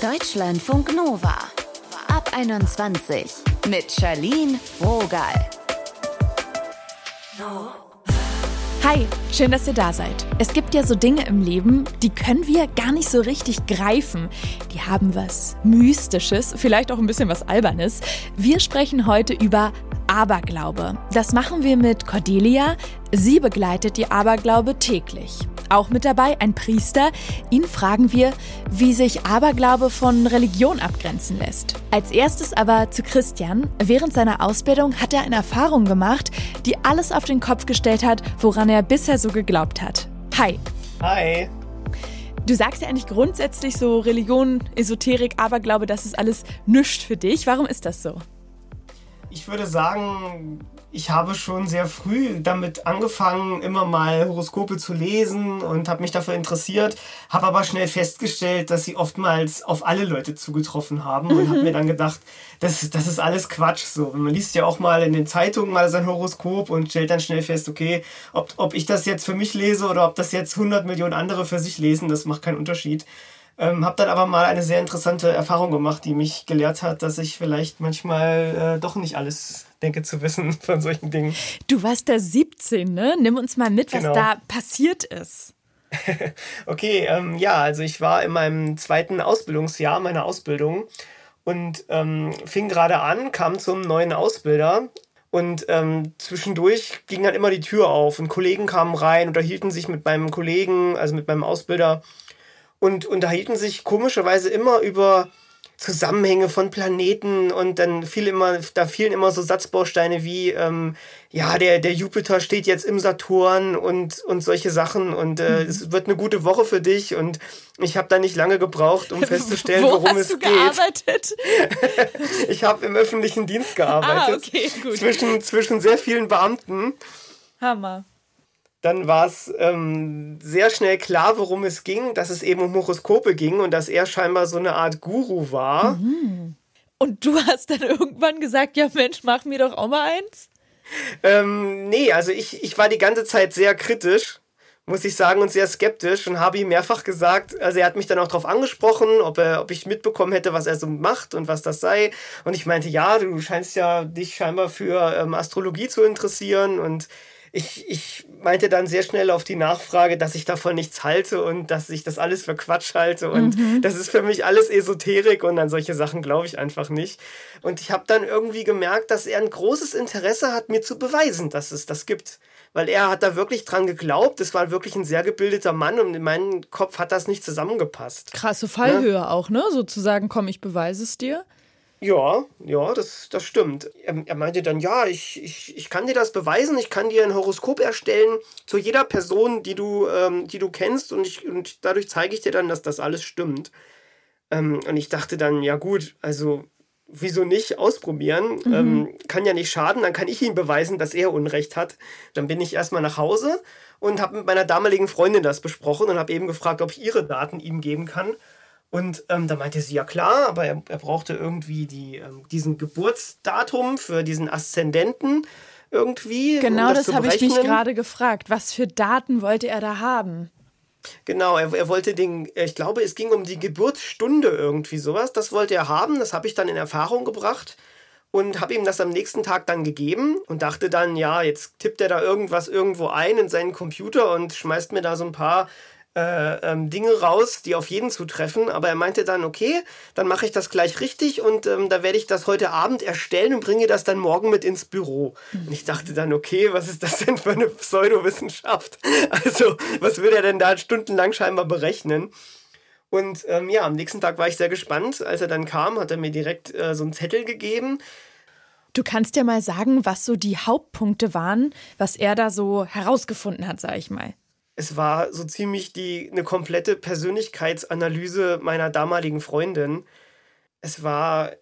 Deutschlandfunk Nova. Ab 21 mit Charlene Rogal. Hi, schön, dass ihr da seid. Es gibt ja so Dinge im Leben, die können wir gar nicht so richtig greifen. Die haben was Mystisches, vielleicht auch ein bisschen was Albernes. Wir sprechen heute über Aberglaube. Das machen wir mit Cordelia. Sie begleitet die Aberglaube täglich. Auch mit dabei ein Priester. Ihn fragen wir, wie sich Aberglaube von Religion abgrenzen lässt. Als erstes aber zu Christian. Während seiner Ausbildung hat er eine Erfahrung gemacht, die alles auf den Kopf gestellt hat, woran er bisher so geglaubt hat. Hi. Hi. Du sagst ja eigentlich grundsätzlich so Religion, Esoterik, Aberglaube, das ist alles nichts für dich. Warum ist das so? Ich würde sagen, ich habe schon sehr früh damit angefangen, immer mal Horoskope zu lesen und habe mich dafür interessiert, habe aber schnell festgestellt, dass sie oftmals auf alle Leute zugetroffen haben und habe mir dann gedacht, das, das ist alles Quatsch. So, man liest ja auch mal in den Zeitungen mal sein Horoskop und stellt dann schnell fest, okay, ob, ob ich das jetzt für mich lese oder ob das jetzt 100 Millionen andere für sich lesen, das macht keinen Unterschied. Ähm, habe dann aber mal eine sehr interessante Erfahrung gemacht, die mich gelehrt hat, dass ich vielleicht manchmal äh, doch nicht alles denke zu wissen von solchen Dingen. Du warst da 17, ne? Nimm uns mal mit, was genau. da passiert ist. okay, ähm, ja, also ich war in meinem zweiten Ausbildungsjahr meiner Ausbildung und ähm, fing gerade an, kam zum neuen Ausbilder und ähm, zwischendurch ging dann immer die Tür auf und Kollegen kamen rein, unterhielten sich mit meinem Kollegen, also mit meinem Ausbilder und unterhielten sich komischerweise immer über Zusammenhänge von Planeten und dann fiel immer, da fielen immer so Satzbausteine wie, ähm, ja, der, der Jupiter steht jetzt im Saturn und, und solche Sachen und äh, mhm. es wird eine gute Woche für dich und ich habe da nicht lange gebraucht, um festzustellen, Wo worum hast es du geht. gearbeitet? ich habe im öffentlichen Dienst gearbeitet. Ah, okay, gut. Zwischen, zwischen sehr vielen Beamten. Hammer dann war es ähm, sehr schnell klar, worum es ging, dass es eben um Horoskope ging und dass er scheinbar so eine Art Guru war. Mhm. Und du hast dann irgendwann gesagt, ja Mensch, mach mir doch auch mal eins? Ähm, nee, also ich, ich war die ganze Zeit sehr kritisch, muss ich sagen, und sehr skeptisch und habe ihm mehrfach gesagt, also er hat mich dann auch darauf angesprochen, ob, er, ob ich mitbekommen hätte, was er so macht und was das sei. Und ich meinte, ja, du scheinst ja dich scheinbar für ähm, Astrologie zu interessieren und ich, ich meinte dann sehr schnell auf die Nachfrage, dass ich davon nichts halte und dass ich das alles für Quatsch halte und mhm. das ist für mich alles Esoterik und an solche Sachen glaube ich einfach nicht. Und ich habe dann irgendwie gemerkt, dass er ein großes Interesse hat, mir zu beweisen, dass es das gibt. Weil er hat da wirklich dran geglaubt. Es war wirklich ein sehr gebildeter Mann und in meinem Kopf hat das nicht zusammengepasst. Krasse Fallhöhe ja? auch, ne? Sozusagen, komm, ich beweise es dir. Ja, ja, das, das stimmt. Er, er, meinte dann, ja, ich, ich, ich kann dir das beweisen, ich kann dir ein Horoskop erstellen zu jeder Person, die du, ähm, die du kennst und, ich, und dadurch zeige ich dir dann, dass das alles stimmt. Ähm, und ich dachte dann, ja gut, also wieso nicht ausprobieren? Mhm. Ähm, kann ja nicht schaden, dann kann ich ihm beweisen, dass er Unrecht hat. Dann bin ich erstmal nach Hause und habe mit meiner damaligen Freundin das besprochen und habe eben gefragt, ob ich ihre Daten ihm geben kann. Und ähm, da meinte sie, ja klar, aber er, er brauchte irgendwie die, ähm, diesen Geburtsdatum für diesen Aszendenten irgendwie. Genau, um das, das habe ich mich gerade gefragt. Was für Daten wollte er da haben? Genau, er, er wollte den, ich glaube, es ging um die Geburtsstunde irgendwie sowas. Das wollte er haben, das habe ich dann in Erfahrung gebracht und habe ihm das am nächsten Tag dann gegeben und dachte dann, ja, jetzt tippt er da irgendwas irgendwo ein in seinen Computer und schmeißt mir da so ein paar äh, ähm, Dinge raus, die auf jeden zutreffen. Aber er meinte dann, okay, dann mache ich das gleich richtig und ähm, da werde ich das heute Abend erstellen und bringe das dann morgen mit ins Büro. Und ich dachte dann, okay, was ist das denn für eine Pseudowissenschaft? Also, was will er denn da stundenlang scheinbar berechnen? Und ähm, ja, am nächsten Tag war ich sehr gespannt. Als er dann kam, hat er mir direkt äh, so einen Zettel gegeben. Du kannst ja mal sagen, was so die Hauptpunkte waren, was er da so herausgefunden hat, sag ich mal es war so ziemlich die eine komplette Persönlichkeitsanalyse meiner damaligen Freundin. Es war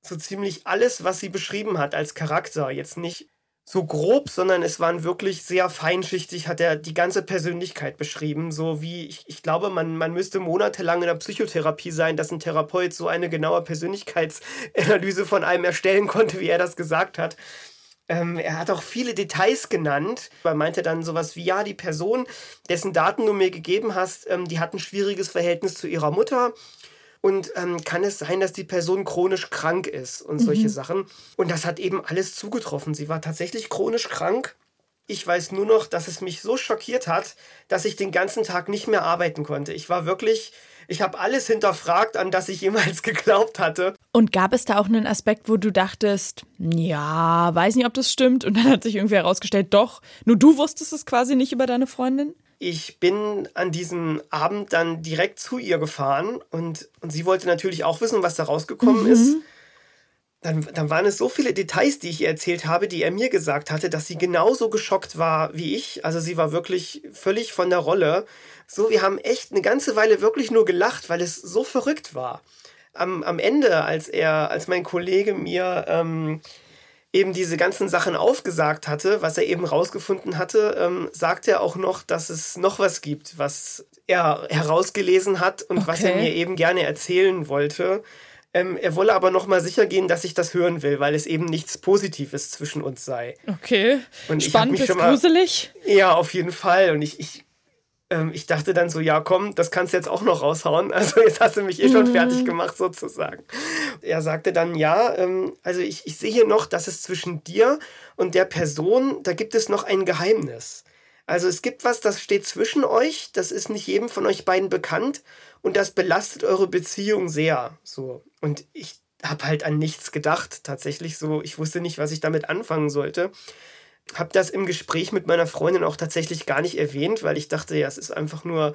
so ziemlich alles, was sie beschrieben hat als Charakter. Jetzt nicht so grob, sondern es waren wirklich sehr feinschichtig, hat er die ganze Persönlichkeit beschrieben. So wie, ich, ich glaube, man, man müsste monatelang in der Psychotherapie sein, dass ein Therapeut so eine genaue Persönlichkeitsanalyse von einem erstellen konnte, wie er das gesagt hat. Ähm, er hat auch viele Details genannt. Er meinte dann sowas wie, ja, die Person, dessen Daten du mir gegeben hast, ähm, die hat ein schwieriges Verhältnis zu ihrer Mutter. Und ähm, kann es sein, dass die Person chronisch krank ist und solche mhm. Sachen. Und das hat eben alles zugetroffen. Sie war tatsächlich chronisch krank. Ich weiß nur noch, dass es mich so schockiert hat, dass ich den ganzen Tag nicht mehr arbeiten konnte. Ich war wirklich ich habe alles hinterfragt, an das ich jemals geglaubt hatte. Und gab es da auch einen Aspekt, wo du dachtest, ja, weiß nicht, ob das stimmt? Und dann hat sich irgendwie herausgestellt, doch, nur du wusstest es quasi nicht über deine Freundin? Ich bin an diesem Abend dann direkt zu ihr gefahren und, und sie wollte natürlich auch wissen, was da rausgekommen mhm. ist. Dann, dann waren es so viele Details, die ich ihr erzählt habe, die er mir gesagt hatte, dass sie genauso geschockt war wie ich. Also sie war wirklich völlig von der Rolle. So, wir haben echt eine ganze Weile wirklich nur gelacht, weil es so verrückt war. Am, am Ende, als er, als mein Kollege mir ähm, eben diese ganzen Sachen aufgesagt hatte, was er eben rausgefunden hatte, ähm, sagt er auch noch, dass es noch was gibt, was er herausgelesen hat und okay. was er mir eben gerne erzählen wollte. Ähm, er wolle aber noch mal sicher gehen, dass ich das hören will, weil es eben nichts Positives zwischen uns sei. Okay. Und Spannend bis gruselig. Ja, auf jeden Fall. Und ich, ich ähm, ich dachte dann so, ja komm, das kannst du jetzt auch noch raushauen. Also jetzt hast du mich eh schon mhm. fertig gemacht sozusagen. Er sagte dann, ja, ähm, also ich, ich sehe noch, dass es zwischen dir und der Person, da gibt es noch ein Geheimnis. Also es gibt was, das steht zwischen euch, das ist nicht jedem von euch beiden bekannt und das belastet eure Beziehung sehr. So. Und ich habe halt an nichts gedacht, tatsächlich so. Ich wusste nicht, was ich damit anfangen sollte habe das im Gespräch mit meiner Freundin auch tatsächlich gar nicht erwähnt, weil ich dachte, ja, es ist einfach nur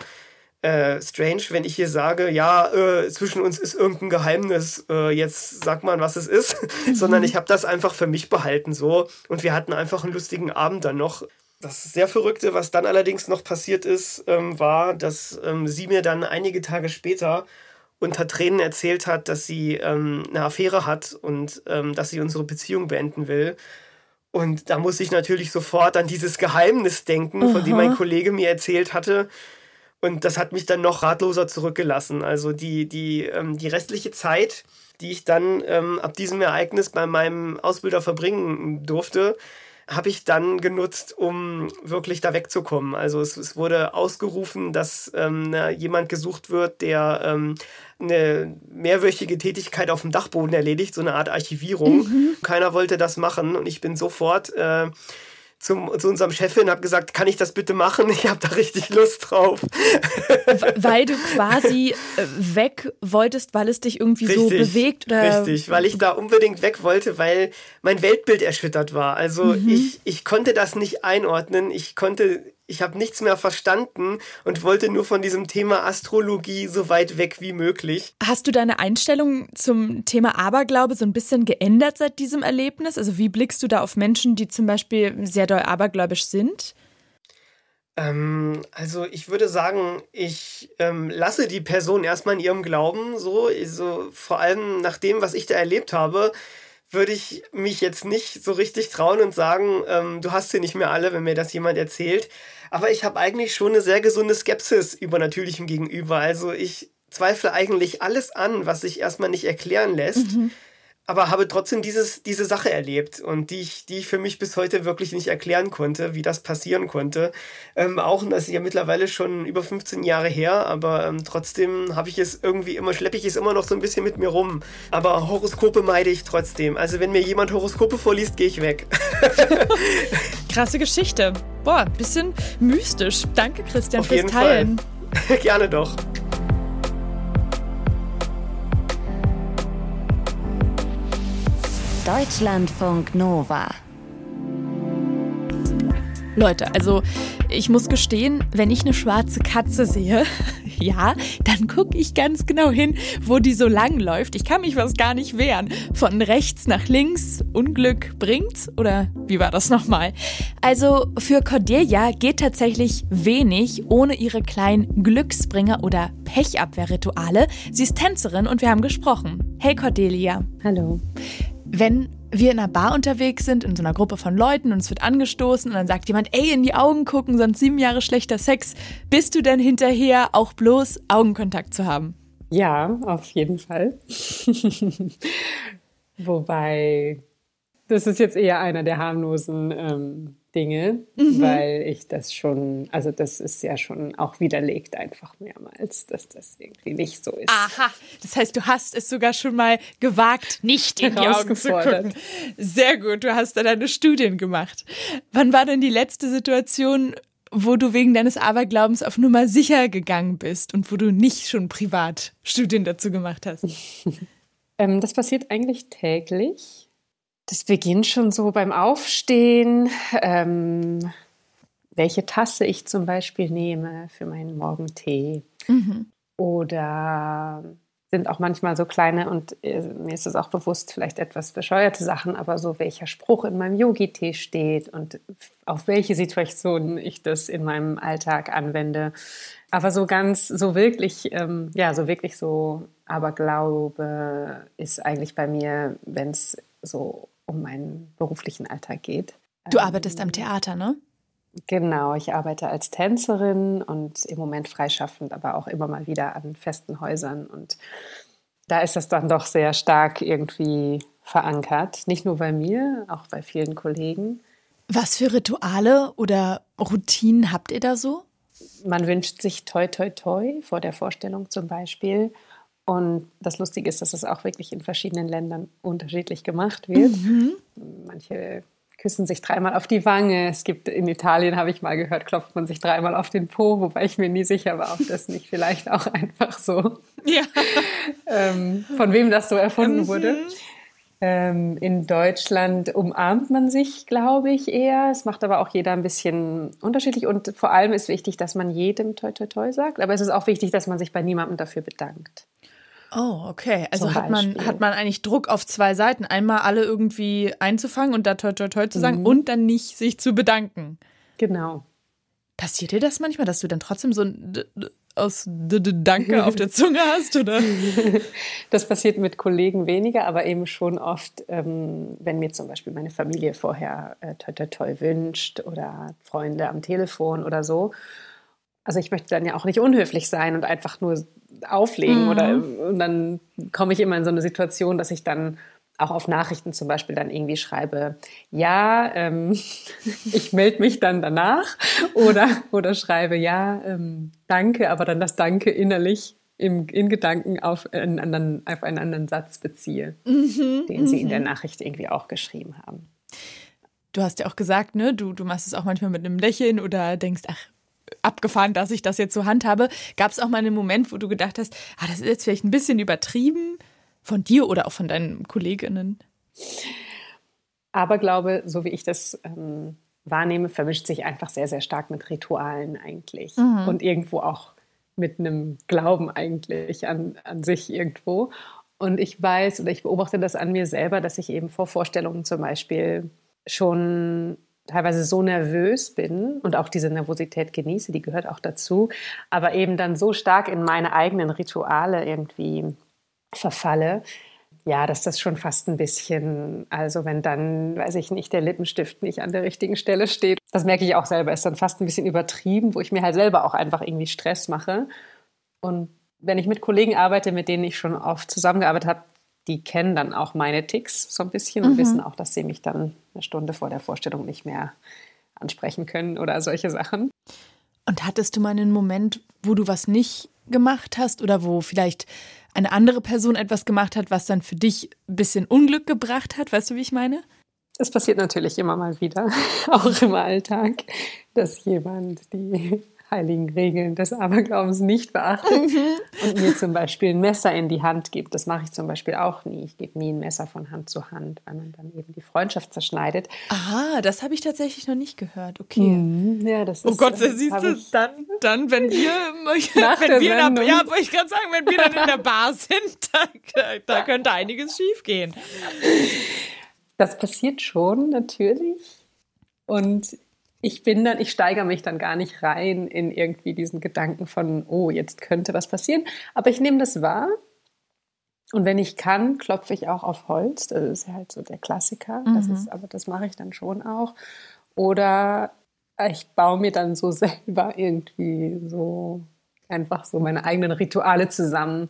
äh, strange, wenn ich hier sage, ja, äh, zwischen uns ist irgendein Geheimnis, äh, jetzt sag mal, was es ist, mhm. sondern ich habe das einfach für mich behalten so und wir hatten einfach einen lustigen Abend dann noch. Das sehr Verrückte, was dann allerdings noch passiert ist, ähm, war, dass ähm, sie mir dann einige Tage später unter Tränen erzählt hat, dass sie ähm, eine Affäre hat und ähm, dass sie unsere Beziehung beenden will. Und da muss ich natürlich sofort an dieses Geheimnis denken, Aha. von dem mein Kollege mir erzählt hatte. Und das hat mich dann noch ratloser zurückgelassen. Also die, die, ähm, die restliche Zeit, die ich dann ähm, ab diesem Ereignis bei meinem Ausbilder verbringen durfte, habe ich dann genutzt, um wirklich da wegzukommen. Also es, es wurde ausgerufen, dass ähm, na, jemand gesucht wird, der ähm, eine mehrwöchige Tätigkeit auf dem Dachboden erledigt, so eine Art Archivierung. Mhm. Keiner wollte das machen und ich bin sofort äh, zum, zu unserem Chefin und habe gesagt, kann ich das bitte machen? Ich habe da richtig Lust drauf. Weil du quasi äh, weg wolltest, weil es dich irgendwie richtig, so bewegt? Oder? Richtig, weil ich da unbedingt weg wollte, weil mein Weltbild erschüttert war. Also mhm. ich, ich konnte das nicht einordnen. Ich konnte ich habe nichts mehr verstanden und wollte nur von diesem Thema Astrologie so weit weg wie möglich. Hast du deine Einstellung zum Thema Aberglaube so ein bisschen geändert seit diesem Erlebnis? Also wie blickst du da auf Menschen, die zum Beispiel sehr doll abergläubisch sind? Ähm, also ich würde sagen, ich ähm, lasse die Person erstmal in ihrem Glauben so, so vor allem nach dem, was ich da erlebt habe würde ich mich jetzt nicht so richtig trauen und sagen, ähm, du hast sie nicht mehr alle, wenn mir das jemand erzählt. Aber ich habe eigentlich schon eine sehr gesunde Skepsis übernatürlichem gegenüber. Also ich zweifle eigentlich alles an, was sich erstmal nicht erklären lässt. Mhm aber habe trotzdem dieses, diese Sache erlebt und die ich, die ich für mich bis heute wirklich nicht erklären konnte, wie das passieren konnte. Ähm, auch, das ist ja mittlerweile schon über 15 Jahre her, aber ähm, trotzdem habe ich es irgendwie immer, schleppe ich es immer noch so ein bisschen mit mir rum. Aber Horoskope meide ich trotzdem. Also wenn mir jemand Horoskope vorliest, gehe ich weg. Krasse Geschichte. Boah, bisschen mystisch. Danke, Christian, Auf fürs Teilen. Fall. Gerne doch. Deutschlandfunk Nova. Leute, also ich muss gestehen, wenn ich eine schwarze Katze sehe, ja, dann gucke ich ganz genau hin, wo die so lang läuft. Ich kann mich was gar nicht wehren. Von rechts nach links, Unglück bringt oder wie war das nochmal? Also für Cordelia geht tatsächlich wenig ohne ihre kleinen Glücksbringer oder Pechabwehrrituale. Sie ist Tänzerin und wir haben gesprochen. Hey Cordelia. Hallo. Wenn wir in einer Bar unterwegs sind, in so einer Gruppe von Leuten und es wird angestoßen und dann sagt jemand, ey, in die Augen gucken, sonst sieben Jahre schlechter Sex, bist du denn hinterher auch bloß Augenkontakt zu haben? Ja, auf jeden Fall. Wobei, das ist jetzt eher einer der harmlosen ähm, Dinge, mhm. weil ich das schon, also das ist ja schon auch widerlegt einfach mehrmals, dass das irgendwie nicht so ist. Aha, das heißt, du hast es sogar schon mal gewagt, nicht in die Augen zu gucken. Sehr gut, du hast da deine Studien gemacht. Wann war denn die letzte Situation, wo du wegen deines Aberglaubens auf Nummer sicher gegangen bist und wo du nicht schon privat Studien dazu gemacht hast? ähm, das passiert eigentlich täglich. Das beginnt schon so beim Aufstehen, ähm, welche Tasse ich zum Beispiel nehme für meinen Morgentee. Mhm. Oder sind auch manchmal so kleine und äh, mir ist es auch bewusst, vielleicht etwas bescheuerte Sachen, aber so welcher Spruch in meinem Yogi-Tee steht und auf welche Situationen ich das in meinem Alltag anwende. Aber so ganz, so wirklich, ähm, ja, so wirklich so, aber Glaube ist eigentlich bei mir, wenn es so um meinen beruflichen Alltag geht. Du arbeitest am Theater, ne? Genau, ich arbeite als Tänzerin und im Moment freischaffend, aber auch immer mal wieder an festen Häusern. Und da ist das dann doch sehr stark irgendwie verankert. Nicht nur bei mir, auch bei vielen Kollegen. Was für Rituale oder Routinen habt ihr da so? Man wünscht sich toi toi toi vor der Vorstellung zum Beispiel. Und das Lustige ist, dass es auch wirklich in verschiedenen Ländern unterschiedlich gemacht wird. Mhm. Manche küssen sich dreimal auf die Wange. Es gibt in Italien, habe ich mal gehört, klopft man sich dreimal auf den Po, wobei ich mir nie sicher war, ob das nicht vielleicht auch einfach so, ja. ähm, von wem das so erfunden mhm. wurde. Ähm, in Deutschland umarmt man sich, glaube ich, eher. Es macht aber auch jeder ein bisschen unterschiedlich. Und vor allem ist wichtig, dass man jedem toi toi toi sagt. Aber es ist auch wichtig, dass man sich bei niemandem dafür bedankt. Oh, okay. Also hat man, hat man eigentlich Druck auf zwei Seiten. Einmal alle irgendwie einzufangen und da toi toi toi zu sagen mhm. und dann nicht sich zu bedanken. Genau. Passiert dir das manchmal, dass du dann trotzdem so ein aus Danke auf der Zunge hast, oder? Das passiert mit Kollegen weniger, aber eben schon oft, ähm, wenn mir zum Beispiel meine Familie vorher äh, toi toi toi wünscht oder Freunde am Telefon oder so. Also ich möchte dann ja auch nicht unhöflich sein und einfach nur auflegen. Mhm. Oder und dann komme ich immer in so eine Situation, dass ich dann auch auf Nachrichten zum Beispiel dann irgendwie schreibe, ja, ähm, ich melde mich dann danach oder, oder schreibe, ja, ähm, danke, aber dann das Danke innerlich im, in Gedanken auf einen, anderen, auf einen anderen Satz beziehe, mhm, den sie in der mhm. Nachricht irgendwie auch geschrieben haben. Du hast ja auch gesagt, ne, du, du machst es auch manchmal mit einem Lächeln oder denkst, ach, abgefahren, dass ich das jetzt so handhabe. Gab es auch mal einen Moment, wo du gedacht hast, ah, das ist jetzt vielleicht ein bisschen übertrieben von dir oder auch von deinen Kolleginnen? Aber glaube, so wie ich das ähm, wahrnehme, vermischt sich einfach sehr, sehr stark mit Ritualen eigentlich mhm. und irgendwo auch mit einem Glauben eigentlich an, an sich irgendwo. Und ich weiß oder ich beobachte das an mir selber, dass ich eben vor Vorstellungen zum Beispiel schon teilweise so nervös bin und auch diese Nervosität genieße, die gehört auch dazu, aber eben dann so stark in meine eigenen Rituale irgendwie verfalle, ja, dass das schon fast ein bisschen, also wenn dann, weiß ich nicht, der Lippenstift nicht an der richtigen Stelle steht, das merke ich auch selber, ist dann fast ein bisschen übertrieben, wo ich mir halt selber auch einfach irgendwie Stress mache. Und wenn ich mit Kollegen arbeite, mit denen ich schon oft zusammengearbeitet habe, die kennen dann auch meine Ticks so ein bisschen und mhm. wissen auch, dass sie mich dann eine Stunde vor der Vorstellung nicht mehr ansprechen können oder solche Sachen. Und hattest du mal einen Moment, wo du was nicht gemacht hast oder wo vielleicht eine andere Person etwas gemacht hat, was dann für dich ein bisschen Unglück gebracht hat? Weißt du, wie ich meine? Es passiert natürlich immer mal wieder, auch im Alltag, dass jemand die heiligen Regeln des Aberglaubens nicht beachtet mhm. und mir zum Beispiel ein Messer in die Hand gibt. Das mache ich zum Beispiel auch nie. Ich gebe nie ein Messer von Hand zu Hand, weil man dann eben die Freundschaft zerschneidet. Aha, das habe ich tatsächlich noch nicht gehört. Okay. Mhm, ja, das oh ist, oh Gott, äh, siehst du, dann, dann, wenn wir, wenn wir in der, ja, wollte ich gerade sagen, wenn wir dann in der Bar sind, da, da könnte einiges schiefgehen. Das passiert schon, natürlich. Und ich bin dann, ich steigere mich dann gar nicht rein in irgendwie diesen Gedanken von, oh, jetzt könnte was passieren. Aber ich nehme das wahr. Und wenn ich kann, klopfe ich auch auf Holz. Das ist halt so der Klassiker. Mhm. Das ist, aber das mache ich dann schon auch. Oder ich baue mir dann so selber irgendwie so einfach so meine eigenen Rituale zusammen,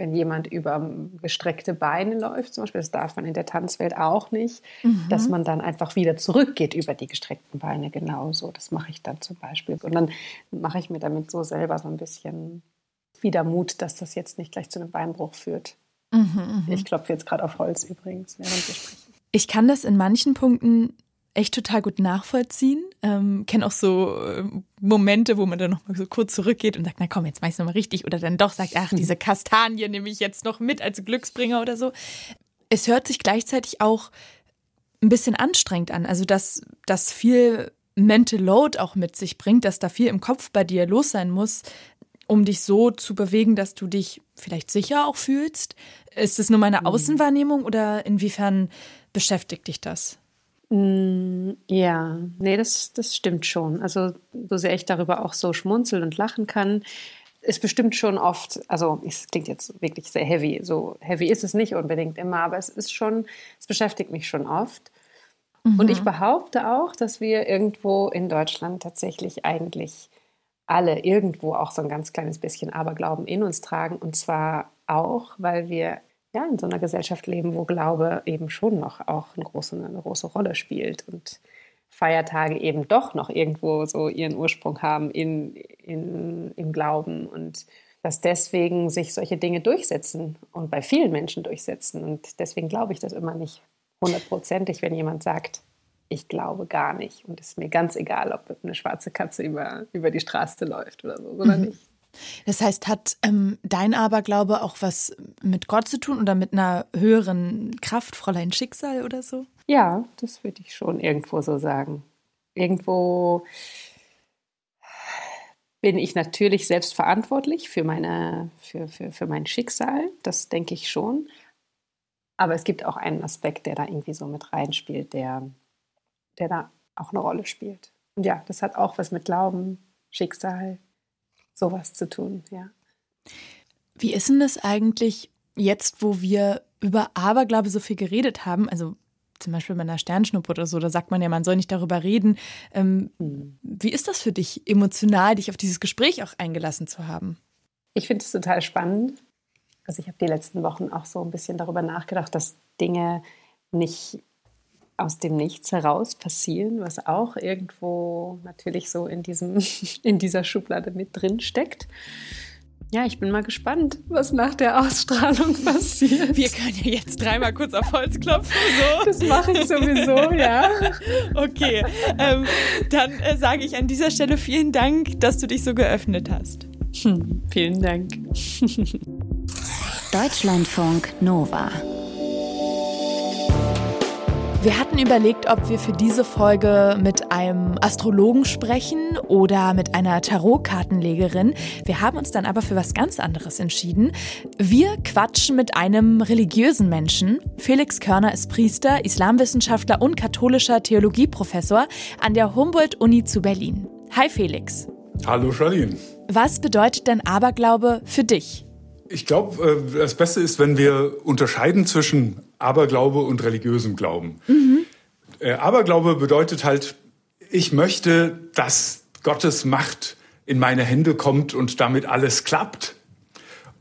wenn jemand über gestreckte Beine läuft, zum Beispiel, das darf man in der Tanzwelt auch nicht, mhm. dass man dann einfach wieder zurückgeht über die gestreckten Beine genauso. Das mache ich dann zum Beispiel. Und dann mache ich mir damit so selber so ein bisschen wieder Mut, dass das jetzt nicht gleich zu einem Beinbruch führt. Mhm, mhm. ich klopfe jetzt gerade auf Holz übrigens, während wir sprechen. Ich kann das in manchen Punkten echt total gut nachvollziehen. Ähm, kenne auch so äh, Momente, wo man dann noch mal so kurz zurückgeht und sagt, na komm, jetzt mach ich's nochmal richtig. Oder dann doch sagt, ach, diese Kastanie nehme ich jetzt noch mit als Glücksbringer oder so. Es hört sich gleichzeitig auch ein bisschen anstrengend an. Also, dass das viel Mental Load auch mit sich bringt, dass da viel im Kopf bei dir los sein muss, um dich so zu bewegen, dass du dich vielleicht sicher auch fühlst. Ist es nur meine mhm. Außenwahrnehmung oder inwiefern beschäftigt dich das? Mm, ja, nee, das, das stimmt schon. Also, so sehr ich darüber auch so schmunzeln und lachen kann, ist bestimmt schon oft, also es klingt jetzt wirklich sehr heavy. So heavy ist es nicht unbedingt immer, aber es ist schon, es beschäftigt mich schon oft. Mhm. Und ich behaupte auch, dass wir irgendwo in Deutschland tatsächlich eigentlich alle irgendwo auch so ein ganz kleines bisschen Aberglauben in uns tragen. Und zwar auch, weil wir ja, in so einer Gesellschaft leben, wo Glaube eben schon noch auch eine große, eine große Rolle spielt und Feiertage eben doch noch irgendwo so ihren Ursprung haben in, in, im Glauben und dass deswegen sich solche Dinge durchsetzen und bei vielen Menschen durchsetzen. Und deswegen glaube ich das immer nicht hundertprozentig, wenn jemand sagt, ich glaube gar nicht und es ist mir ganz egal, ob eine schwarze Katze über, über die Straße läuft oder so, sondern mhm. ich das heißt, hat ähm, dein Aberglaube auch was mit Gott zu tun oder mit einer höheren Kraft, Fräulein Schicksal oder so? Ja, das würde ich schon irgendwo so sagen. Irgendwo bin ich natürlich selbst verantwortlich für, meine, für, für, für mein Schicksal, das denke ich schon. Aber es gibt auch einen Aspekt, der da irgendwie so mit reinspielt, der, der da auch eine Rolle spielt. Und ja, das hat auch was mit Glauben, Schicksal, sowas zu tun, ja. Wie ist denn das eigentlich jetzt, wo wir über Aberglaube so viel geredet haben? Also zum Beispiel bei einer Sternschnuppe oder so, da sagt man ja, man soll nicht darüber reden. Ähm, hm. Wie ist das für dich emotional, dich auf dieses Gespräch auch eingelassen zu haben? Ich finde es total spannend. Also ich habe die letzten Wochen auch so ein bisschen darüber nachgedacht, dass Dinge nicht aus dem Nichts heraus passieren, was auch irgendwo natürlich so in, diesem, in dieser Schublade mit drin steckt. Ja, ich bin mal gespannt, was nach der Ausstrahlung passiert. Wir können ja jetzt dreimal kurz auf Holz klopfen. So. Das mache ich sowieso, ja. Okay, ähm, dann äh, sage ich an dieser Stelle vielen Dank, dass du dich so geöffnet hast. Hm, vielen Dank. Deutschlandfunk Nova. Wir hatten überlegt, ob wir für diese Folge mit einem Astrologen sprechen oder mit einer Tarotkartenlegerin. Wir haben uns dann aber für was ganz anderes entschieden. Wir quatschen mit einem religiösen Menschen. Felix Körner ist Priester, Islamwissenschaftler und katholischer Theologieprofessor an der Humboldt-Uni zu Berlin. Hi Felix. Hallo Charlene. Was bedeutet denn Aberglaube für dich? Ich glaube, äh, das Beste ist, wenn wir unterscheiden zwischen Aberglaube und religiösem Glauben. Mhm. Aberglaube bedeutet halt, ich möchte, dass Gottes Macht in meine Hände kommt und damit alles klappt.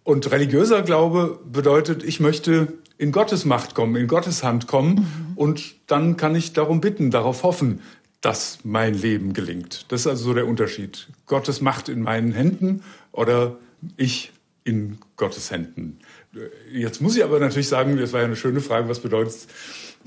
Und religiöser Glaube bedeutet, ich möchte in Gottes Macht kommen, in Gottes Hand kommen mhm. und dann kann ich darum bitten, darauf hoffen, dass mein Leben gelingt. Das ist also so der Unterschied. Gottes Macht in meinen Händen oder ich in Gottes Händen. Jetzt muss ich aber natürlich sagen, das war ja eine schöne Frage, was bedeutet es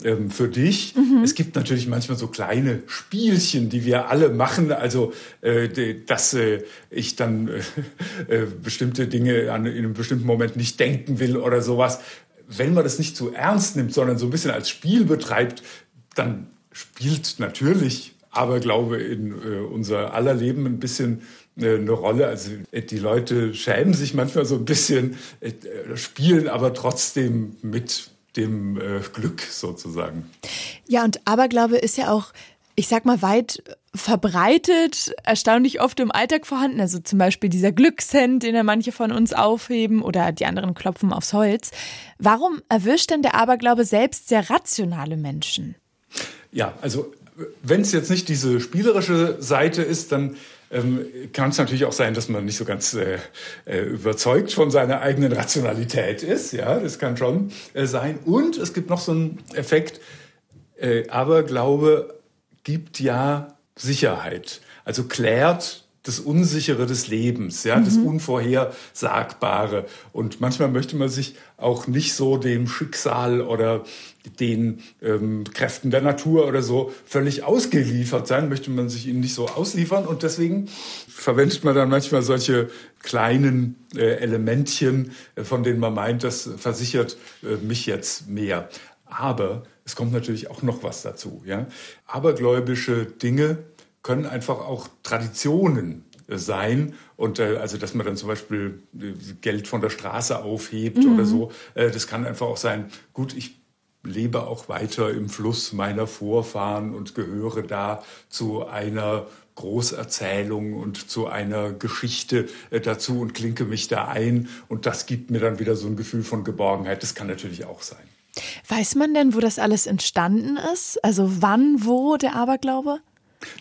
ähm, für dich? Mhm. Es gibt natürlich manchmal so kleine Spielchen, die wir alle machen. Also, äh, dass äh, ich dann äh, äh, bestimmte Dinge an, in einem bestimmten Moment nicht denken will oder sowas. Wenn man das nicht zu ernst nimmt, sondern so ein bisschen als Spiel betreibt, dann spielt natürlich Aberglaube in äh, unser aller Leben ein bisschen eine Rolle. Also äh, die Leute schämen sich manchmal so ein bisschen, äh, spielen aber trotzdem mit dem äh, Glück sozusagen. Ja, und Aberglaube ist ja auch, ich sag mal, weit verbreitet, erstaunlich oft im Alltag vorhanden. Also zum Beispiel dieser Glückshand, den ja manche von uns aufheben oder die anderen klopfen aufs Holz. Warum erwischt denn der Aberglaube selbst sehr rationale Menschen? Ja, also wenn es jetzt nicht diese spielerische Seite ist, dann ähm, kann es natürlich auch sein, dass man nicht so ganz äh, äh, überzeugt von seiner eigenen Rationalität ist. Ja, das kann schon äh, sein. Und es gibt noch so einen Effekt, äh, Aberglaube gibt ja Sicherheit. Also klärt das Unsichere des Lebens, ja, mhm. das Unvorhersagbare. Und manchmal möchte man sich auch nicht so dem Schicksal oder den ähm, Kräften der Natur oder so völlig ausgeliefert sein, möchte man sich ihnen nicht so ausliefern. Und deswegen verwendet man dann manchmal solche kleinen äh, Elementchen, äh, von denen man meint, das versichert äh, mich jetzt mehr. Aber es kommt natürlich auch noch was dazu. Ja? Abergläubische Dinge können einfach auch Traditionen äh, sein und äh, also dass man dann zum Beispiel äh, Geld von der Straße aufhebt mhm. oder so äh, das kann einfach auch sein gut ich lebe auch weiter im Fluss meiner Vorfahren und gehöre da zu einer Großerzählung und zu einer Geschichte äh, dazu und klinke mich da ein und das gibt mir dann wieder so ein Gefühl von Geborgenheit das kann natürlich auch sein Weiß man denn, wo das alles entstanden ist? Also wann, wo der Aberglaube?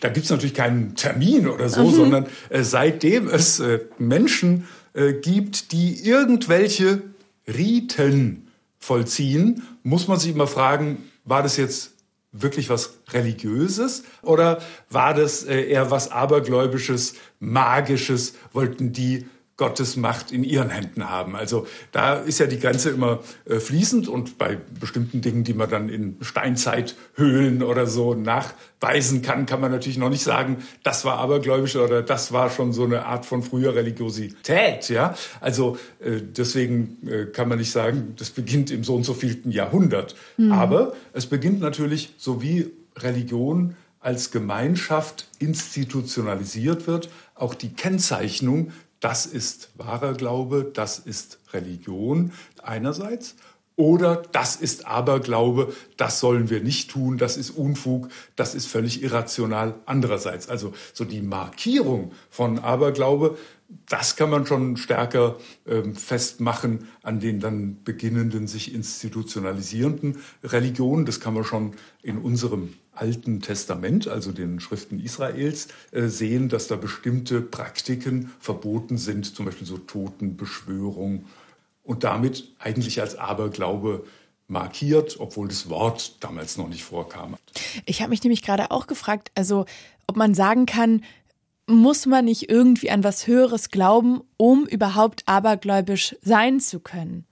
Da gibt es natürlich keinen Termin oder so, mhm. sondern äh, seitdem es äh, Menschen äh, gibt, die irgendwelche Riten vollziehen, muss man sich immer fragen, war das jetzt wirklich was Religiöses oder war das äh, eher was Abergläubisches, Magisches? Wollten die Gottes Macht in ihren Händen haben. Also da ist ja die Grenze immer äh, fließend und bei bestimmten Dingen, die man dann in Steinzeithöhlen oder so nachweisen kann, kann man natürlich noch nicht sagen, das war abergläubisch oder das war schon so eine Art von früher Religiosität. Ja, also äh, deswegen äh, kann man nicht sagen, das beginnt im so und so vielten Jahrhundert. Mhm. Aber es beginnt natürlich so wie Religion als Gemeinschaft institutionalisiert wird, auch die Kennzeichnung das ist wahrer Glaube, das ist Religion einerseits. Oder das ist Aberglaube, das sollen wir nicht tun, das ist Unfug, das ist völlig irrational andererseits. Also so die Markierung von Aberglaube, das kann man schon stärker ähm, festmachen an den dann beginnenden, sich institutionalisierenden Religionen. Das kann man schon in unserem Alten Testament, also den Schriften Israels, äh, sehen, dass da bestimmte Praktiken verboten sind, zum Beispiel so Totenbeschwörung und damit eigentlich als Aberglaube markiert, obwohl das Wort damals noch nicht vorkam. Ich habe mich nämlich gerade auch gefragt, also ob man sagen kann, muss man nicht irgendwie an was Höheres glauben, um überhaupt abergläubisch sein zu können?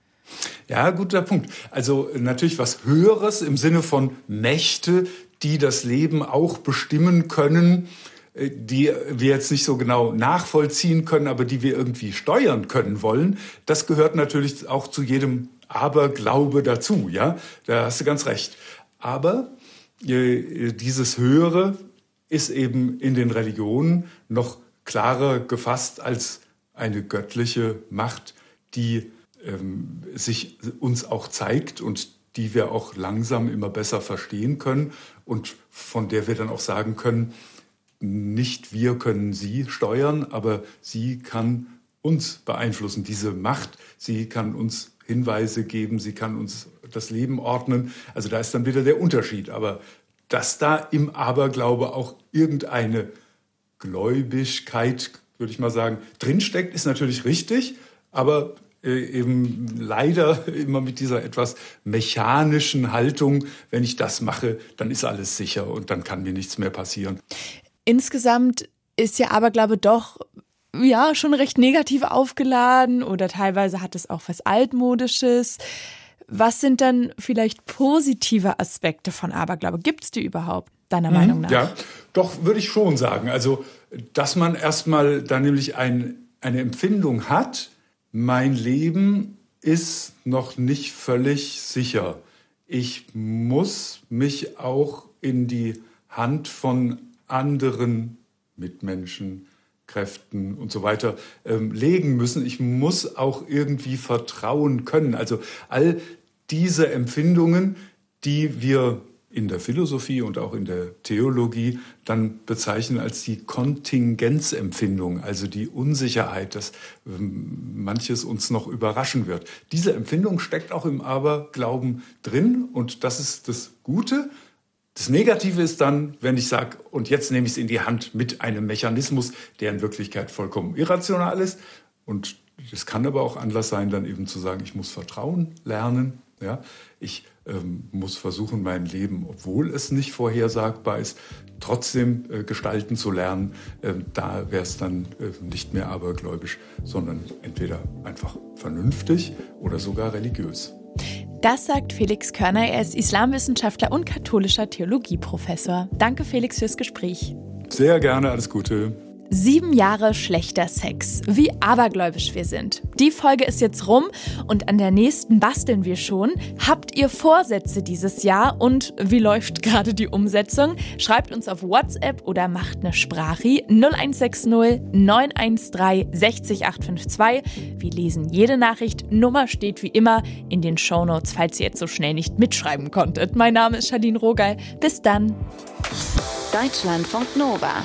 Ja, guter Punkt. Also natürlich was Höheres im Sinne von Mächte, die das Leben auch bestimmen können, die wir jetzt nicht so genau nachvollziehen können, aber die wir irgendwie steuern können wollen, das gehört natürlich auch zu jedem Aberglaube dazu, ja? Da hast du ganz recht. Aber äh, dieses Höhere ist eben in den Religionen noch klarer gefasst als eine göttliche Macht, die ähm, sich uns auch zeigt und die wir auch langsam immer besser verstehen können und von der wir dann auch sagen können, nicht wir können sie steuern, aber sie kann uns beeinflussen, diese Macht. Sie kann uns Hinweise geben, sie kann uns das Leben ordnen. Also da ist dann wieder der Unterschied. Aber dass da im Aberglaube auch irgendeine Gläubigkeit, würde ich mal sagen, drinsteckt, ist natürlich richtig. Aber äh, eben leider immer mit dieser etwas mechanischen Haltung, wenn ich das mache, dann ist alles sicher und dann kann mir nichts mehr passieren. Insgesamt ist ja Aberglaube doch ja schon recht negativ aufgeladen oder teilweise hat es auch was altmodisches. Was sind dann vielleicht positive Aspekte von Aberglaube? Gibt es die überhaupt, deiner mhm, Meinung nach? Ja, doch würde ich schon sagen. Also, dass man erstmal da nämlich ein, eine Empfindung hat, mein Leben ist noch nicht völlig sicher. Ich muss mich auch in die Hand von anderen Mitmenschen, Kräften und so weiter ähm, legen müssen. Ich muss auch irgendwie vertrauen können. Also all diese Empfindungen, die wir in der Philosophie und auch in der Theologie dann bezeichnen als die Kontingenzempfindung, also die Unsicherheit, dass ähm, manches uns noch überraschen wird. Diese Empfindung steckt auch im Aberglauben drin und das ist das Gute. Das Negative ist dann, wenn ich sage, und jetzt nehme ich es in die Hand mit einem Mechanismus, der in Wirklichkeit vollkommen irrational ist. Und es kann aber auch Anlass sein, dann eben zu sagen, ich muss Vertrauen lernen. Ja? Ich ähm, muss versuchen, mein Leben, obwohl es nicht vorhersagbar ist, trotzdem äh, gestalten zu lernen. Ähm, da wäre es dann äh, nicht mehr abergläubisch, sondern entweder einfach vernünftig oder sogar religiös. Das sagt Felix Körner. Er ist Islamwissenschaftler und katholischer Theologieprofessor. Danke, Felix, fürs Gespräch. Sehr gerne, alles Gute. Sieben Jahre schlechter Sex. Wie abergläubisch wir sind. Die Folge ist jetzt rum und an der nächsten basteln wir schon. Habt ihr Vorsätze dieses Jahr und wie läuft gerade die Umsetzung? Schreibt uns auf WhatsApp oder macht eine Sprache 0160 913 60852. Wir lesen jede Nachricht. Nummer steht wie immer in den Shownotes, falls ihr jetzt so schnell nicht mitschreiben konntet. Mein Name ist Charlene Rogal. Bis dann. Deutschlandfunk Nova